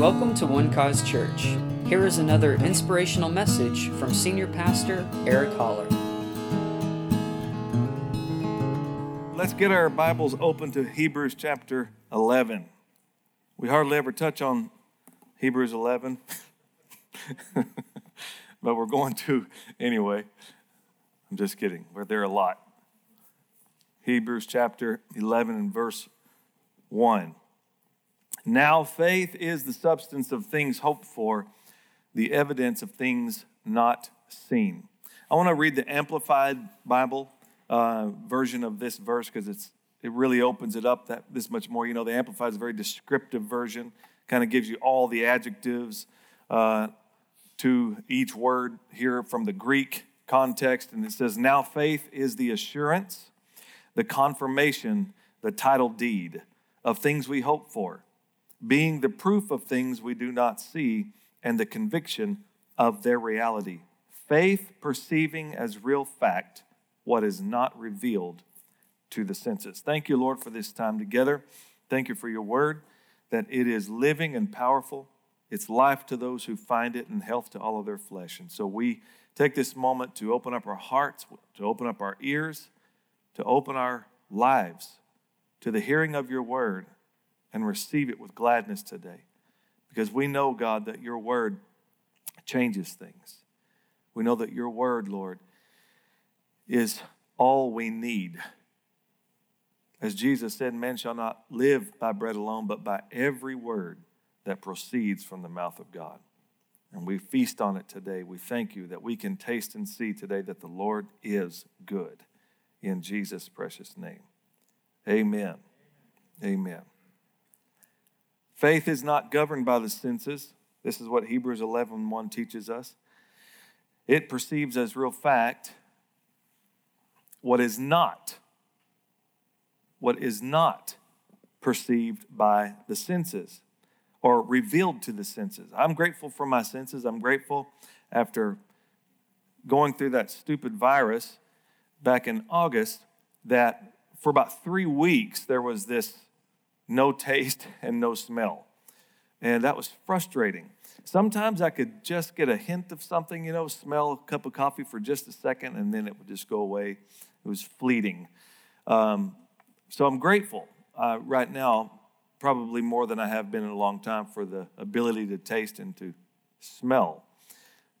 Welcome to One Cause Church. Here is another inspirational message from Senior Pastor Eric Holler. Let's get our Bibles open to Hebrews chapter 11. We hardly ever touch on Hebrews 11, but we're going to anyway. I'm just kidding. We're there a lot. Hebrews chapter 11 and verse 1. Now, faith is the substance of things hoped for, the evidence of things not seen. I want to read the Amplified Bible uh, version of this verse because it's it really opens it up that this much more. You know, the Amplified is a very descriptive version, kind of gives you all the adjectives uh, to each word here from the Greek context, and it says, "Now faith is the assurance, the confirmation, the title deed of things we hope for." Being the proof of things we do not see and the conviction of their reality. Faith perceiving as real fact what is not revealed to the senses. Thank you, Lord, for this time together. Thank you for your word, that it is living and powerful. It's life to those who find it and health to all of their flesh. And so we take this moment to open up our hearts, to open up our ears, to open our lives to the hearing of your word and receive it with gladness today. Because we know, God, that your word changes things. We know that your word, Lord, is all we need. As Jesus said, man shall not live by bread alone, but by every word that proceeds from the mouth of God. And we feast on it today. We thank you that we can taste and see today that the Lord is good. In Jesus' precious name. Amen. Amen. Faith is not governed by the senses. This is what Hebrews 11 1 teaches us. It perceives as real fact what is not, what is not perceived by the senses or revealed to the senses. I'm grateful for my senses. I'm grateful after going through that stupid virus back in August that for about three weeks there was this no taste and no smell. And that was frustrating. Sometimes I could just get a hint of something, you know, smell a cup of coffee for just a second, and then it would just go away. It was fleeting. Um, so I'm grateful uh, right now, probably more than I have been in a long time, for the ability to taste and to smell.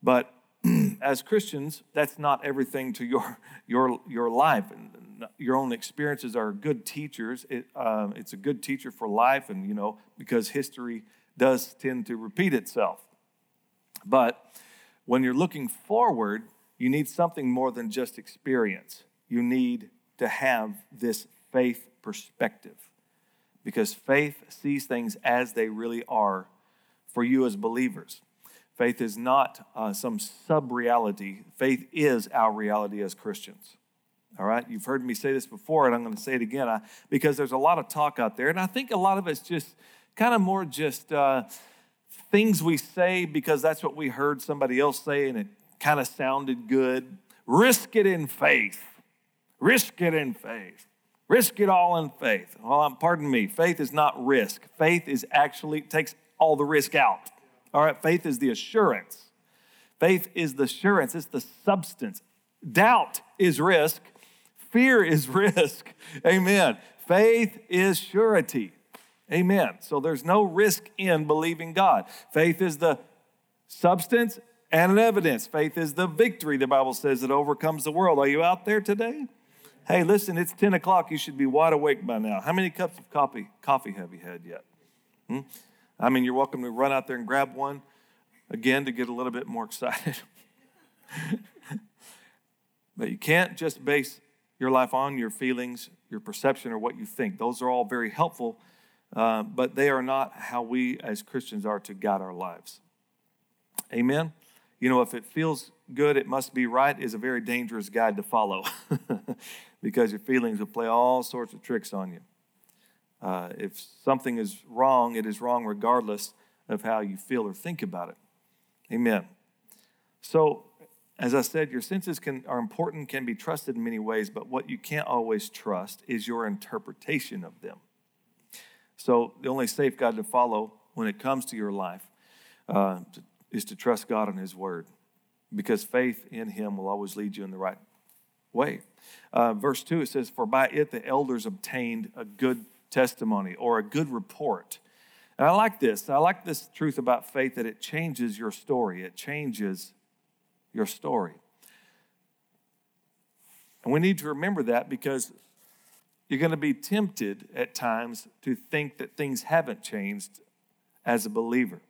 But as Christians, that's not everything to your, your, your life. And your own experiences are good teachers. It, uh, it's a good teacher for life, and you know because history does tend to repeat itself. But when you're looking forward, you need something more than just experience. You need to have this faith perspective because faith sees things as they really are for you as believers. Faith is not uh, some sub reality, faith is our reality as Christians. All right, you've heard me say this before, and I'm going to say it again I, because there's a lot of talk out there, and I think a lot of it's just kind of more just uh, things we say because that's what we heard somebody else say, and it kind of sounded good. Risk it in faith. Risk it in faith. Risk it all in faith. Well, um, pardon me, faith is not risk. Faith is actually takes all the risk out. All right, faith is the assurance. Faith is the assurance, it's the substance. Doubt is risk. Fear is risk. Amen. Faith is surety. Amen. So there's no risk in believing God. Faith is the substance and an evidence. Faith is the victory, the Bible says, that overcomes the world. Are you out there today? Hey, listen, it's 10 o'clock. You should be wide awake by now. How many cups of coffee, coffee have you had yet? Hmm? I mean, you're welcome to run out there and grab one again to get a little bit more excited. but you can't just base your life on your feelings, your perception, or what you think. Those are all very helpful, uh, but they are not how we as Christians are to guide our lives. Amen? You know, if it feels good, it must be right is a very dangerous guide to follow because your feelings will play all sorts of tricks on you. Uh, if something is wrong, it is wrong regardless of how you feel or think about it. Amen. So, as I said, your senses can, are important, can be trusted in many ways, but what you can't always trust is your interpretation of them. So the only safe guide to follow when it comes to your life uh, is to trust God and His Word because faith in Him will always lead you in the right way. Uh, verse 2, it says, For by it the elders obtained a good testimony or a good report. And I like this. I like this truth about faith that it changes your story. It changes your story. And we need to remember that because you're going to be tempted at times to think that things haven't changed as a believer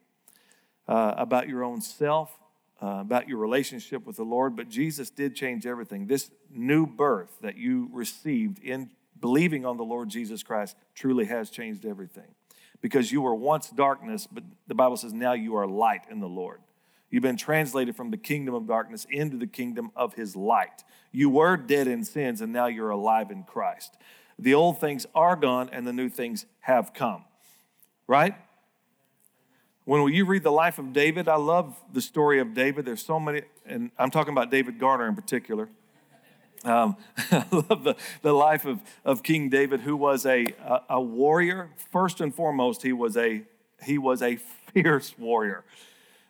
uh, about your own self, uh, about your relationship with the Lord. But Jesus did change everything. This new birth that you received in believing on the Lord Jesus Christ truly has changed everything. Because you were once darkness, but the Bible says now you are light in the Lord. You've been translated from the kingdom of darkness into the kingdom of his light. You were dead in sins, and now you're alive in Christ. The old things are gone, and the new things have come. Right? When you read the life of David, I love the story of David. There's so many, and I'm talking about David Garner in particular. Um, I love the, the life of, of King David, who was a, a, a warrior. First and foremost, he was a, he was a fierce warrior.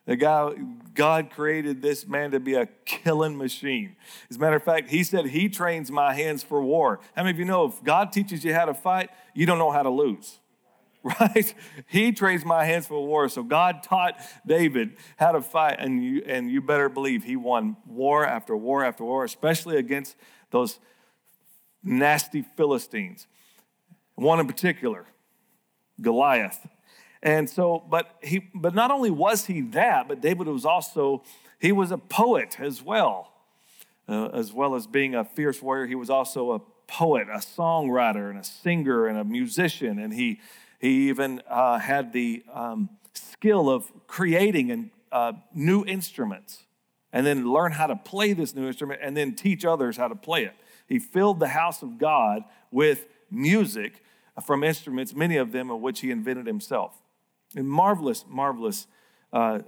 The guy, God created this man to be a killing machine. As a matter of fact, he said, He trains my hands for war. How many of you know if God teaches you how to fight, you don't know how to lose? Right? He trains my hands for war. So God taught David how to fight, and you, and you better believe he won war after war after war, especially against those nasty Philistines. One in particular, Goliath. And so, but he, but not only was he that, but David was also, he was a poet as well. Uh, as well as being a fierce warrior, he was also a poet, a songwriter, and a singer, and a musician. And he, he even uh, had the um, skill of creating and, uh, new instruments and then learn how to play this new instrument and then teach others how to play it. He filled the house of God with music from instruments, many of them of which he invented himself. A marvelous, marvelous uh,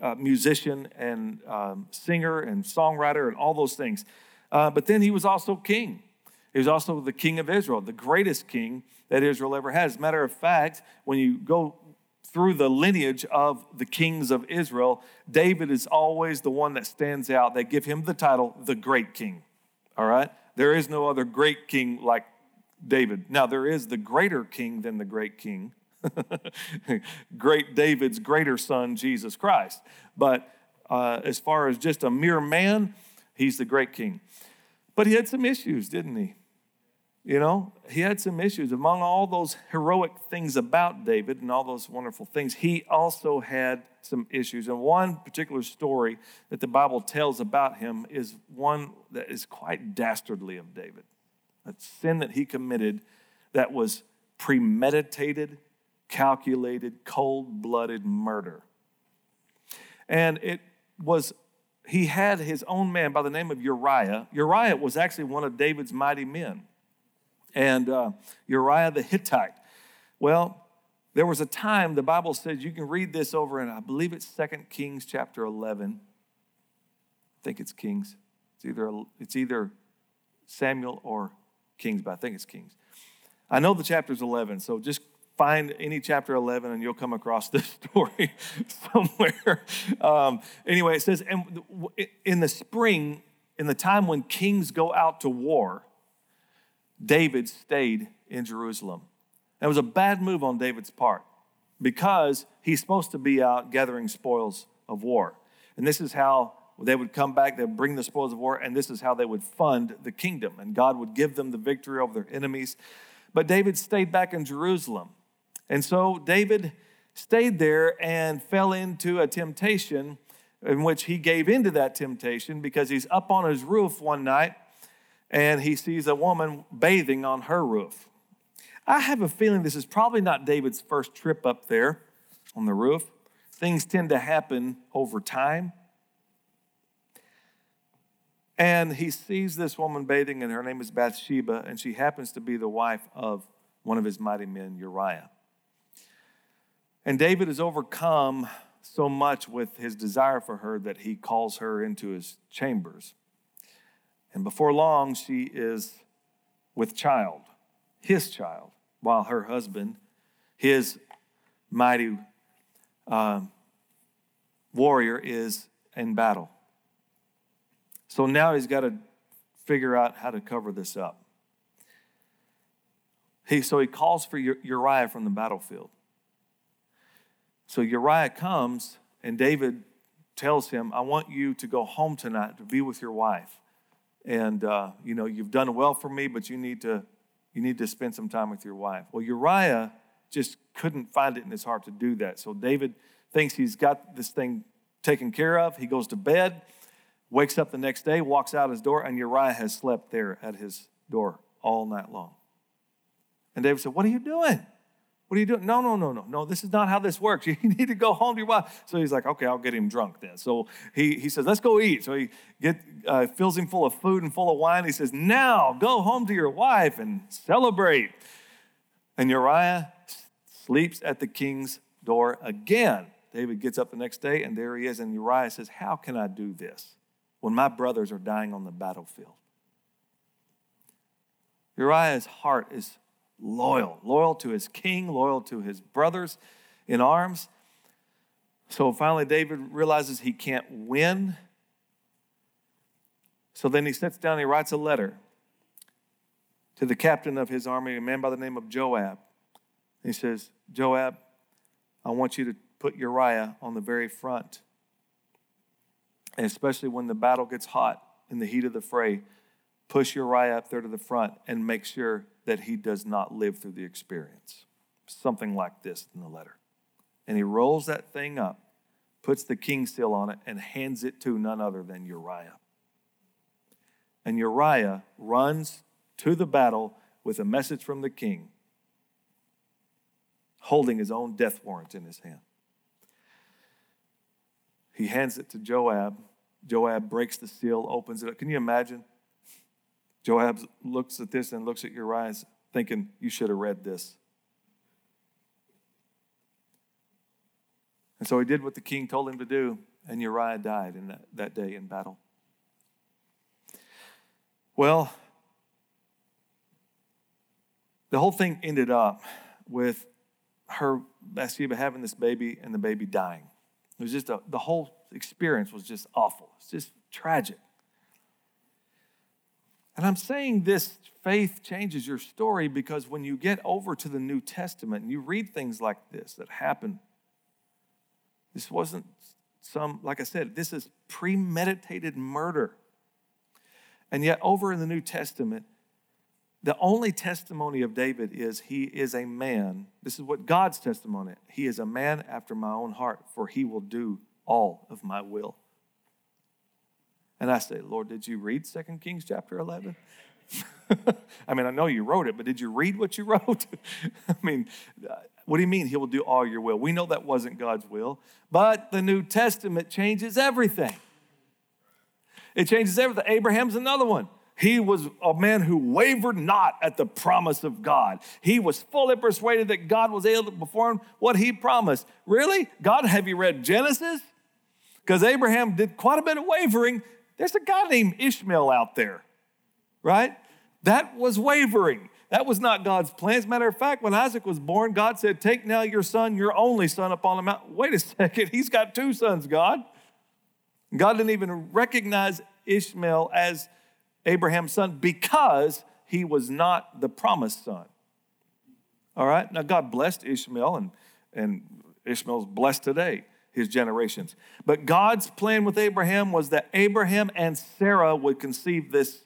uh, musician and um, singer and songwriter and all those things. Uh, but then he was also king. He was also the king of Israel, the greatest king that Israel ever had. As a matter of fact, when you go through the lineage of the kings of Israel, David is always the one that stands out. They give him the title, the great king. All right? There is no other great king like David. Now, there is the greater king than the great king, great David's greater son, Jesus Christ. But uh, as far as just a mere man, he's the great king. But he had some issues, didn't he? You know, he had some issues. Among all those heroic things about David and all those wonderful things, he also had some issues. And one particular story that the Bible tells about him is one that is quite dastardly of David. A sin that he committed that was premeditated calculated, cold blooded murder. And it was, he had his own man by the name of Uriah. Uriah was actually one of David's mighty men. And uh, Uriah the Hittite. Well, there was a time, the Bible says, you can read this over in, I believe it's Second Kings chapter 11. I think it's Kings. It's either, it's either Samuel or Kings, but I think it's Kings. I know the chapter's 11, so just find any chapter 11 and you'll come across this story somewhere. Um, anyway, it says, and in the spring, in the time when kings go out to war, David stayed in Jerusalem. That was a bad move on David's part because he's supposed to be out gathering spoils of war. And this is how they would come back, they'd bring the spoils of war, and this is how they would fund the kingdom. And God would give them the victory over their enemies. But David stayed back in Jerusalem. And so David stayed there and fell into a temptation in which he gave into that temptation because he's up on his roof one night and he sees a woman bathing on her roof. I have a feeling this is probably not David's first trip up there on the roof. Things tend to happen over time. And he sees this woman bathing, and her name is Bathsheba, and she happens to be the wife of one of his mighty men, Uriah. And David is overcome so much with his desire for her that he calls her into his chambers. And before long, she is with child, his child, while her husband, his mighty um, warrior is in battle. So now he's got to figure out how to cover this up. He, so he calls for Uriah from the battlefield. So Uriah comes, and David tells him, I want you to go home tonight to be with your wife. And, uh, you know, you've done well for me, but you need, to, you need to spend some time with your wife. Well, Uriah just couldn't find it in his heart to do that. So David thinks he's got this thing taken care of. He goes to bed, wakes up the next day, walks out his door, and Uriah has slept there at his door all night long. And David said, What are you doing? What are you doing? No, no, no, no, no. This is not how this works. You need to go home to your wife. So he's like, okay, I'll get him drunk then. So he, he says, let's go eat. So he get, uh, fills him full of food and full of wine. He says, now go home to your wife and celebrate. And Uriah sleeps at the king's door again. David gets up the next day, and there he is. And Uriah says, How can I do this when my brothers are dying on the battlefield? Uriah's heart is loyal, loyal to his king, loyal to his brothers in arms. So finally, David realizes he can't win. So then he sits down and he writes a letter to the captain of his army, a man by the name of Joab. He says, Joab, I want you to put Uriah on the very front. And especially when the battle gets hot in the heat of the fray, push Uriah up there to the front and make sure that he does not live through the experience. Something like this in the letter. And he rolls that thing up, puts the king seal on it, and hands it to none other than Uriah. And Uriah runs to the battle with a message from the king, holding his own death warrant in his hand. He hands it to Joab. Joab breaks the seal, opens it up. Can you imagine? Joab looks at this and looks at Uriah, thinking, You should have read this. And so he did what the king told him to do, and Uriah died in that, that day in battle. Well, the whole thing ended up with her, Bathsheba, having this baby and the baby dying. It was just a, the whole experience was just awful. It's just tragic. And I'm saying this faith changes your story because when you get over to the New Testament and you read things like this that happen, this wasn't some, like I said, this is premeditated murder. And yet, over in the New Testament, the only testimony of David is he is a man. This is what God's testimony. He is a man after my own heart, for he will do all of my will. And I say, Lord, did you read 2 Kings chapter 11? I mean, I know you wrote it, but did you read what you wrote? I mean, uh, what do you mean he will do all your will? We know that wasn't God's will, but the New Testament changes everything. It changes everything. Abraham's another one. He was a man who wavered not at the promise of God. He was fully persuaded that God was able to perform what he promised. Really? God, have you read Genesis? Because Abraham did quite a bit of wavering there's a guy named Ishmael out there, right? That was wavering. That was not God's plan. As a matter of fact, when Isaac was born, God said, Take now your son, your only son, upon the mountain. Wait a second, he's got two sons, God. God didn't even recognize Ishmael as Abraham's son because he was not the promised son. All right? Now, God blessed Ishmael, and, and Ishmael's blessed today his generations. But God's plan with Abraham was that Abraham and Sarah would conceive this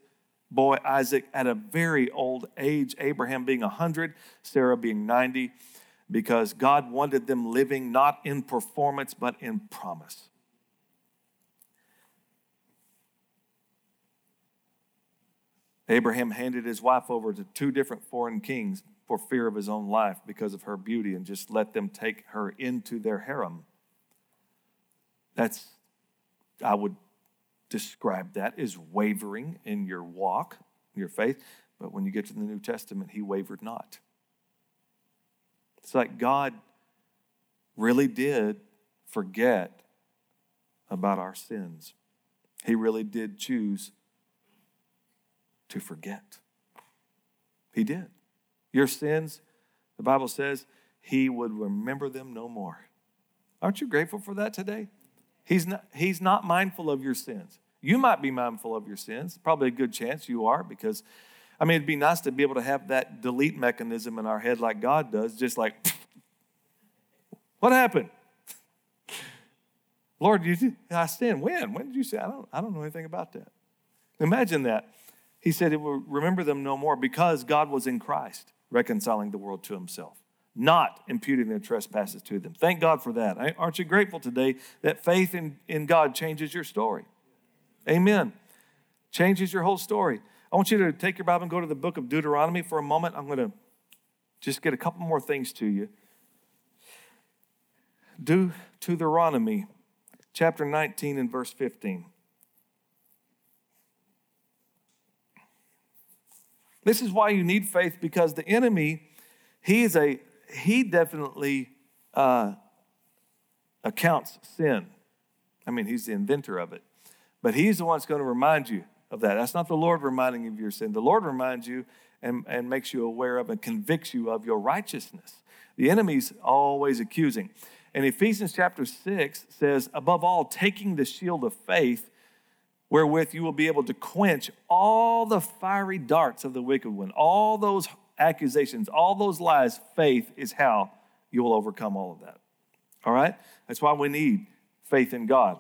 boy Isaac at a very old age, Abraham being 100, Sarah being 90, because God wanted them living not in performance but in promise. Abraham handed his wife over to two different foreign kings for fear of his own life because of her beauty and just let them take her into their harem. That's, I would describe that as wavering in your walk, your faith. But when you get to the New Testament, he wavered not. It's like God really did forget about our sins. He really did choose to forget. He did. Your sins, the Bible says, he would remember them no more. Aren't you grateful for that today? He's not, he's not mindful of your sins. You might be mindful of your sins. Probably a good chance you are because, I mean, it'd be nice to be able to have that delete mechanism in our head like God does, just like, what happened? Lord, you, I sinned. When? When did you say? I don't, I don't know anything about that. Imagine that. He said it will remember them no more because God was in Christ, reconciling the world to himself, not imputing their trespasses to them. Thank God for that. Aren't you grateful today that faith in, in God changes your story? Amen. Changes your whole story. I want you to take your Bible and go to the book of Deuteronomy for a moment. I'm going to just get a couple more things to you. Deuteronomy chapter 19 and verse 15. This is why you need faith because the enemy, he is a he definitely uh, accounts sin. I mean, he's the inventor of it, but he's the one that's going to remind you of that. That's not the Lord reminding you of your sin. The Lord reminds you and, and makes you aware of and convicts you of your righteousness. The enemy's always accusing. And Ephesians chapter 6 says, above all, taking the shield of faith, wherewith you will be able to quench all the fiery darts of the wicked one, all those accusations, all those lies. Faith is how you will overcome all of that. All right? That's why we need faith in God.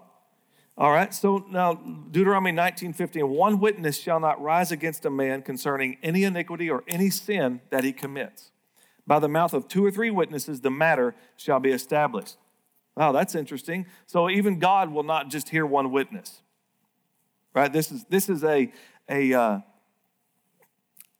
All right, so now Deuteronomy 19 15, one witness shall not rise against a man concerning any iniquity or any sin that he commits. By the mouth of two or three witnesses, the matter shall be established. Wow, that's interesting. So even God will not just hear one witness, right? This is this is a a uh,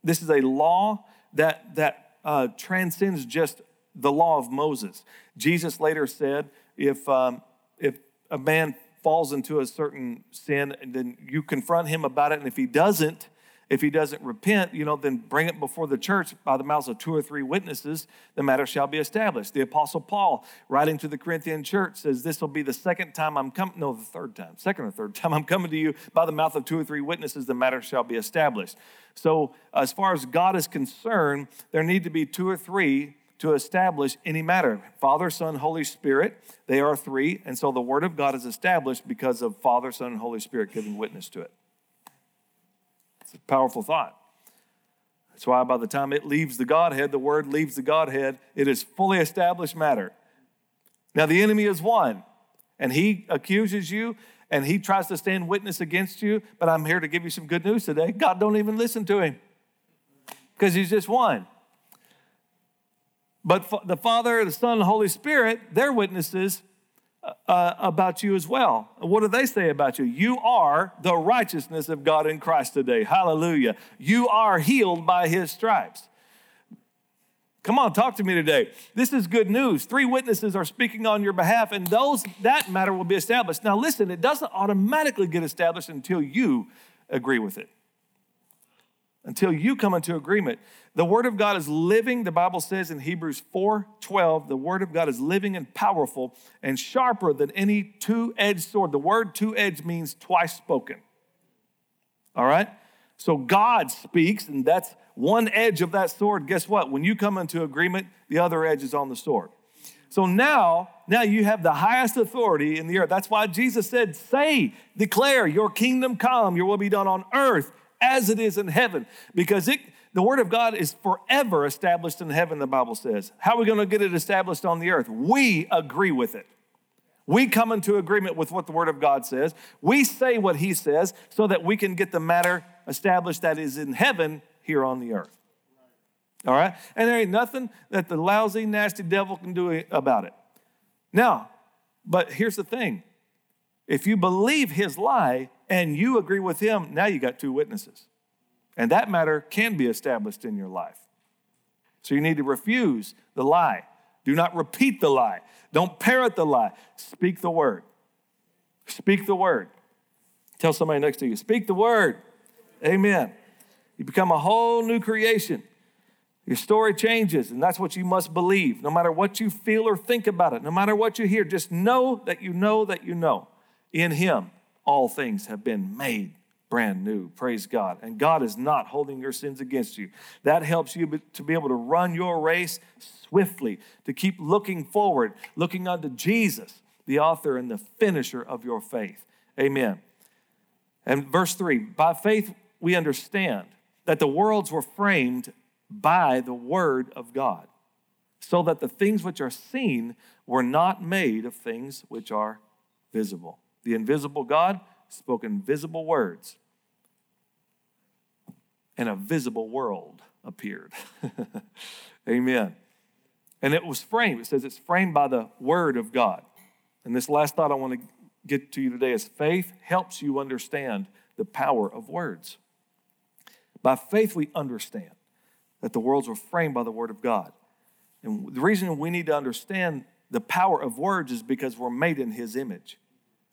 this is a law that that uh, transcends just the law of Moses. Jesus later said, if um, if a man falls into a certain sin, then you confront him about it, and if he doesn't, if he doesn't repent, you know, then bring it before the church by the mouths of two or three witnesses, the matter shall be established. The apostle Paul, writing to the Corinthian church, says, This will be the second time I'm coming, no, the third time, second or third time I'm coming to you by the mouth of two or three witnesses, the matter shall be established. So, as far as God is concerned, there need to be two or three to establish any matter. Father, Son, Holy Spirit, they are three. And so the Word of God is established because of Father, Son, and Holy Spirit giving witness to it. Powerful thought. That's why by the time it leaves the Godhead, the word leaves the Godhead, it is fully established matter. Now, the enemy is one, and he accuses you and he tries to stand witness against you, but I'm here to give you some good news today. God don't even listen to him because he's just one. But the Father, the Son, and the Holy Spirit, they're witnesses uh, about you as well. What do they say about you? You are the righteousness of God in Christ today. Hallelujah. You are healed by his stripes. Come on, talk to me today. This is good news. Three witnesses are speaking on your behalf, and those that matter will be established. Now, listen, it doesn't automatically get established until you agree with it until you come into agreement. The word of God is living. The Bible says in Hebrews 4:12, the word of God is living and powerful and sharper than any two-edged sword. The word two-edged means twice spoken. All right? So God speaks, and that's one edge of that sword. Guess what? When you come into agreement, the other edge is on the sword. So now, now you have the highest authority in the earth. That's why Jesus said, Say, declare, your kingdom come, your will be done on earth as it is in heaven, because it, the word of God is forever established in heaven, the Bible says. How are we going to get it established on the earth? We agree with it. We come into agreement with what the word of God says. We say what he says so that we can get the matter established that is in heaven here on the earth. All right? And there ain't nothing that the lousy, nasty devil can do about it. Now, but here's the thing if you believe his lie, and you agree with him, now you got two witnesses. And that matter can be established in your life. So you need to refuse the lie. Do not repeat the lie. Don't parrot the lie. Speak the word. Speak the word. Tell somebody next to you, speak the word. Amen. You become a whole new creation. Your story changes, and that's what you must believe. No matter what you feel or think about it, no matter what you hear, just know that you know that you know in Him all things have been made brand new. Praise God. And God is not holding your sins against you. That helps you to be able to run your race swiftly, to keep looking forward, looking unto Jesus, the author and the finisher of your faith. Amen. And verse 3 By faith we understand that the worlds were framed by the word of God, so that the things which are seen were not made of things which are visible. The invisible God spoke invisible words, and a visible world appeared. Amen. And it was framed, it says it's framed by the word of God. And this last thought I want to get to you today is faith helps you understand the power of words. By faith, we understand that the worlds were framed by the word of God. And the reason we need to understand the power of words is because we're made in his image.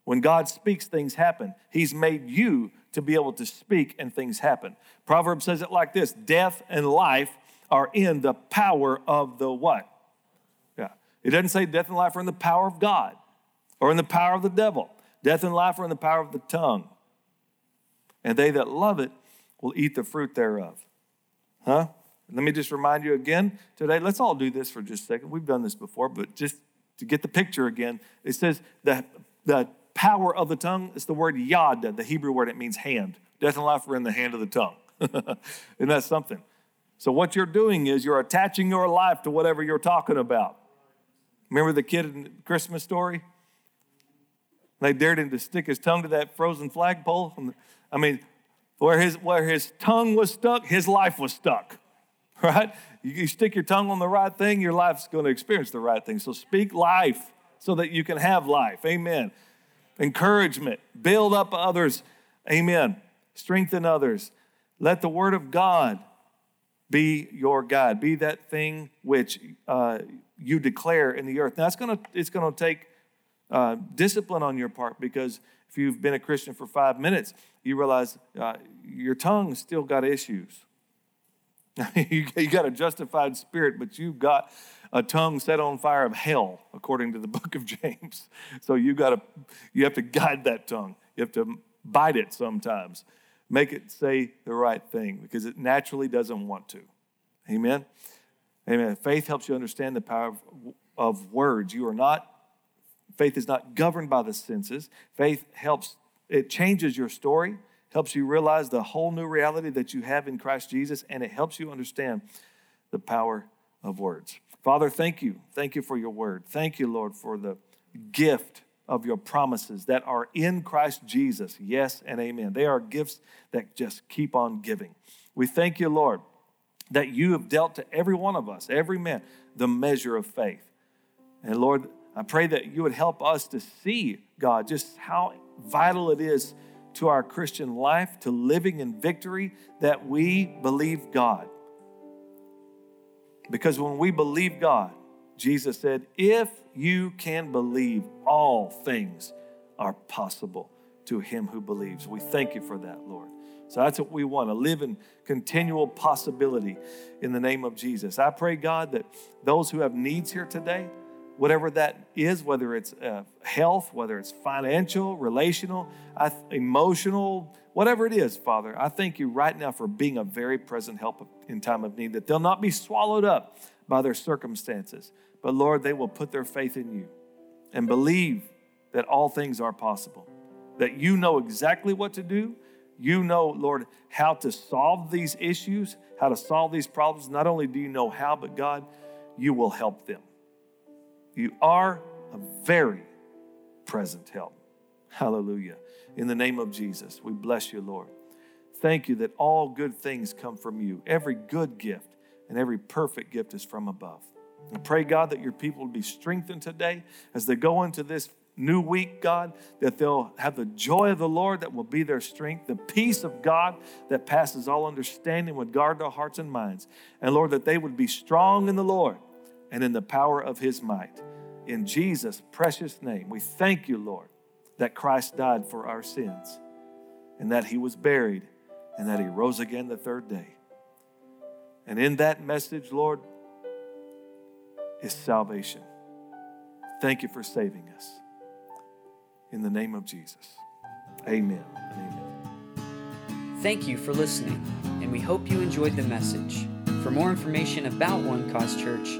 When God speaks, things happen. He's made you to be able to speak and things happen. Proverbs says it like this death and life are in the power of the what? Yeah. It doesn't say death and life are in the power of God or in the power of the devil. Death and life are in the power of the tongue. And they that love it will eat the fruit thereof. Huh? Let me just remind you again today. Let's all do this for just a second. We've done this before, but just to get the picture again, it says that the power of the tongue is the word yad, the Hebrew word. It means hand. Death and life are in the hand of the tongue. Isn't that something? So, what you're doing is you're attaching your life to whatever you're talking about. Remember the kid in the Christmas story? They dared him to stick his tongue to that frozen flagpole. I mean, where his, where his tongue was stuck, his life was stuck, right? You, you stick your tongue on the right thing, your life's going to experience the right thing. So speak life so that you can have life. Amen. Encouragement, build up others. Amen. Strengthen others. Let the word of God be your guide. Be that thing which uh, you declare in the earth. Now, it's going to it's to take uh, discipline on your part because if you've been a Christian for five minutes, you realize uh, your tongue still got issues. you got a justified spirit, but you've got a tongue set on fire of hell, according to the book of James. So you got to you have to guide that tongue. You have to bite it sometimes. Make it say the right thing because it naturally doesn't want to. Amen. Amen. Faith helps you understand the power of, of words. You are not Faith is not governed by the senses. Faith helps, it changes your story, helps you realize the whole new reality that you have in Christ Jesus, and it helps you understand the power of words. Father, thank you. Thank you for your word. Thank you, Lord, for the gift of your promises that are in Christ Jesus. Yes and amen. They are gifts that just keep on giving. We thank you, Lord, that you have dealt to every one of us, every man, the measure of faith. And Lord, I pray that you would help us to see, God, just how vital it is to our Christian life, to living in victory, that we believe God. Because when we believe God, Jesus said, if you can believe, all things are possible to him who believes. We thank you for that, Lord. So that's what we want to live in continual possibility in the name of Jesus. I pray, God, that those who have needs here today, whatever that is, whether it's uh, health, whether it's financial, relational, emotional, whatever it is, Father, I thank you right now for being a very present help in time of need, that they'll not be swallowed up by their circumstances, but Lord, they will put their faith in you and believe that all things are possible, that you know exactly what to do. You know, Lord, how to solve these issues, how to solve these problems. Not only do you know how, but God, you will help them. You are a very present help. Hallelujah. In the name of Jesus, we bless you, Lord. Thank you that all good things come from you. Every good gift and every perfect gift is from above. I pray, God, that your people will be strengthened today as they go into this new week, God, that they'll have the joy of the Lord that will be their strength, the peace of God that passes all understanding would guard their hearts and minds. And Lord, that they would be strong in the Lord and in the power of his might. In Jesus' precious name, we thank you, Lord, that Christ died for our sins and that he was buried and that he rose again the third day. And in that message, Lord, is salvation. Thank you for saving us. In the name of Jesus. Amen. Amen. Thank you for listening, and we hope you enjoyed the message. For more information about One Cause Church,